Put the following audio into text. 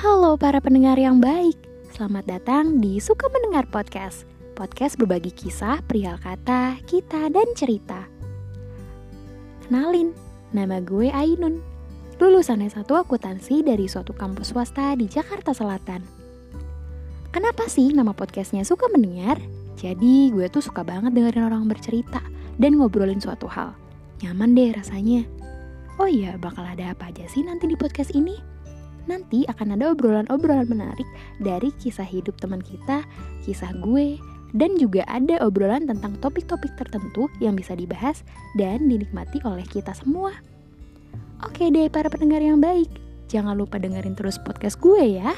Halo para pendengar yang baik, selamat datang di Suka Mendengar Podcast. Podcast berbagi kisah, perihal kata, kita, dan cerita. Kenalin, nama gue Ainun. Lulusan S1 akuntansi dari suatu kampus swasta di Jakarta Selatan. Kenapa sih nama podcastnya Suka Mendengar? Jadi gue tuh suka banget dengerin orang bercerita dan ngobrolin suatu hal. Nyaman deh rasanya. Oh iya, bakal ada apa aja sih nanti di podcast ini? Nanti akan ada obrolan-obrolan menarik dari kisah hidup teman kita, kisah gue, dan juga ada obrolan tentang topik-topik tertentu yang bisa dibahas dan dinikmati oleh kita semua. Oke deh para pendengar yang baik, jangan lupa dengerin terus podcast gue ya.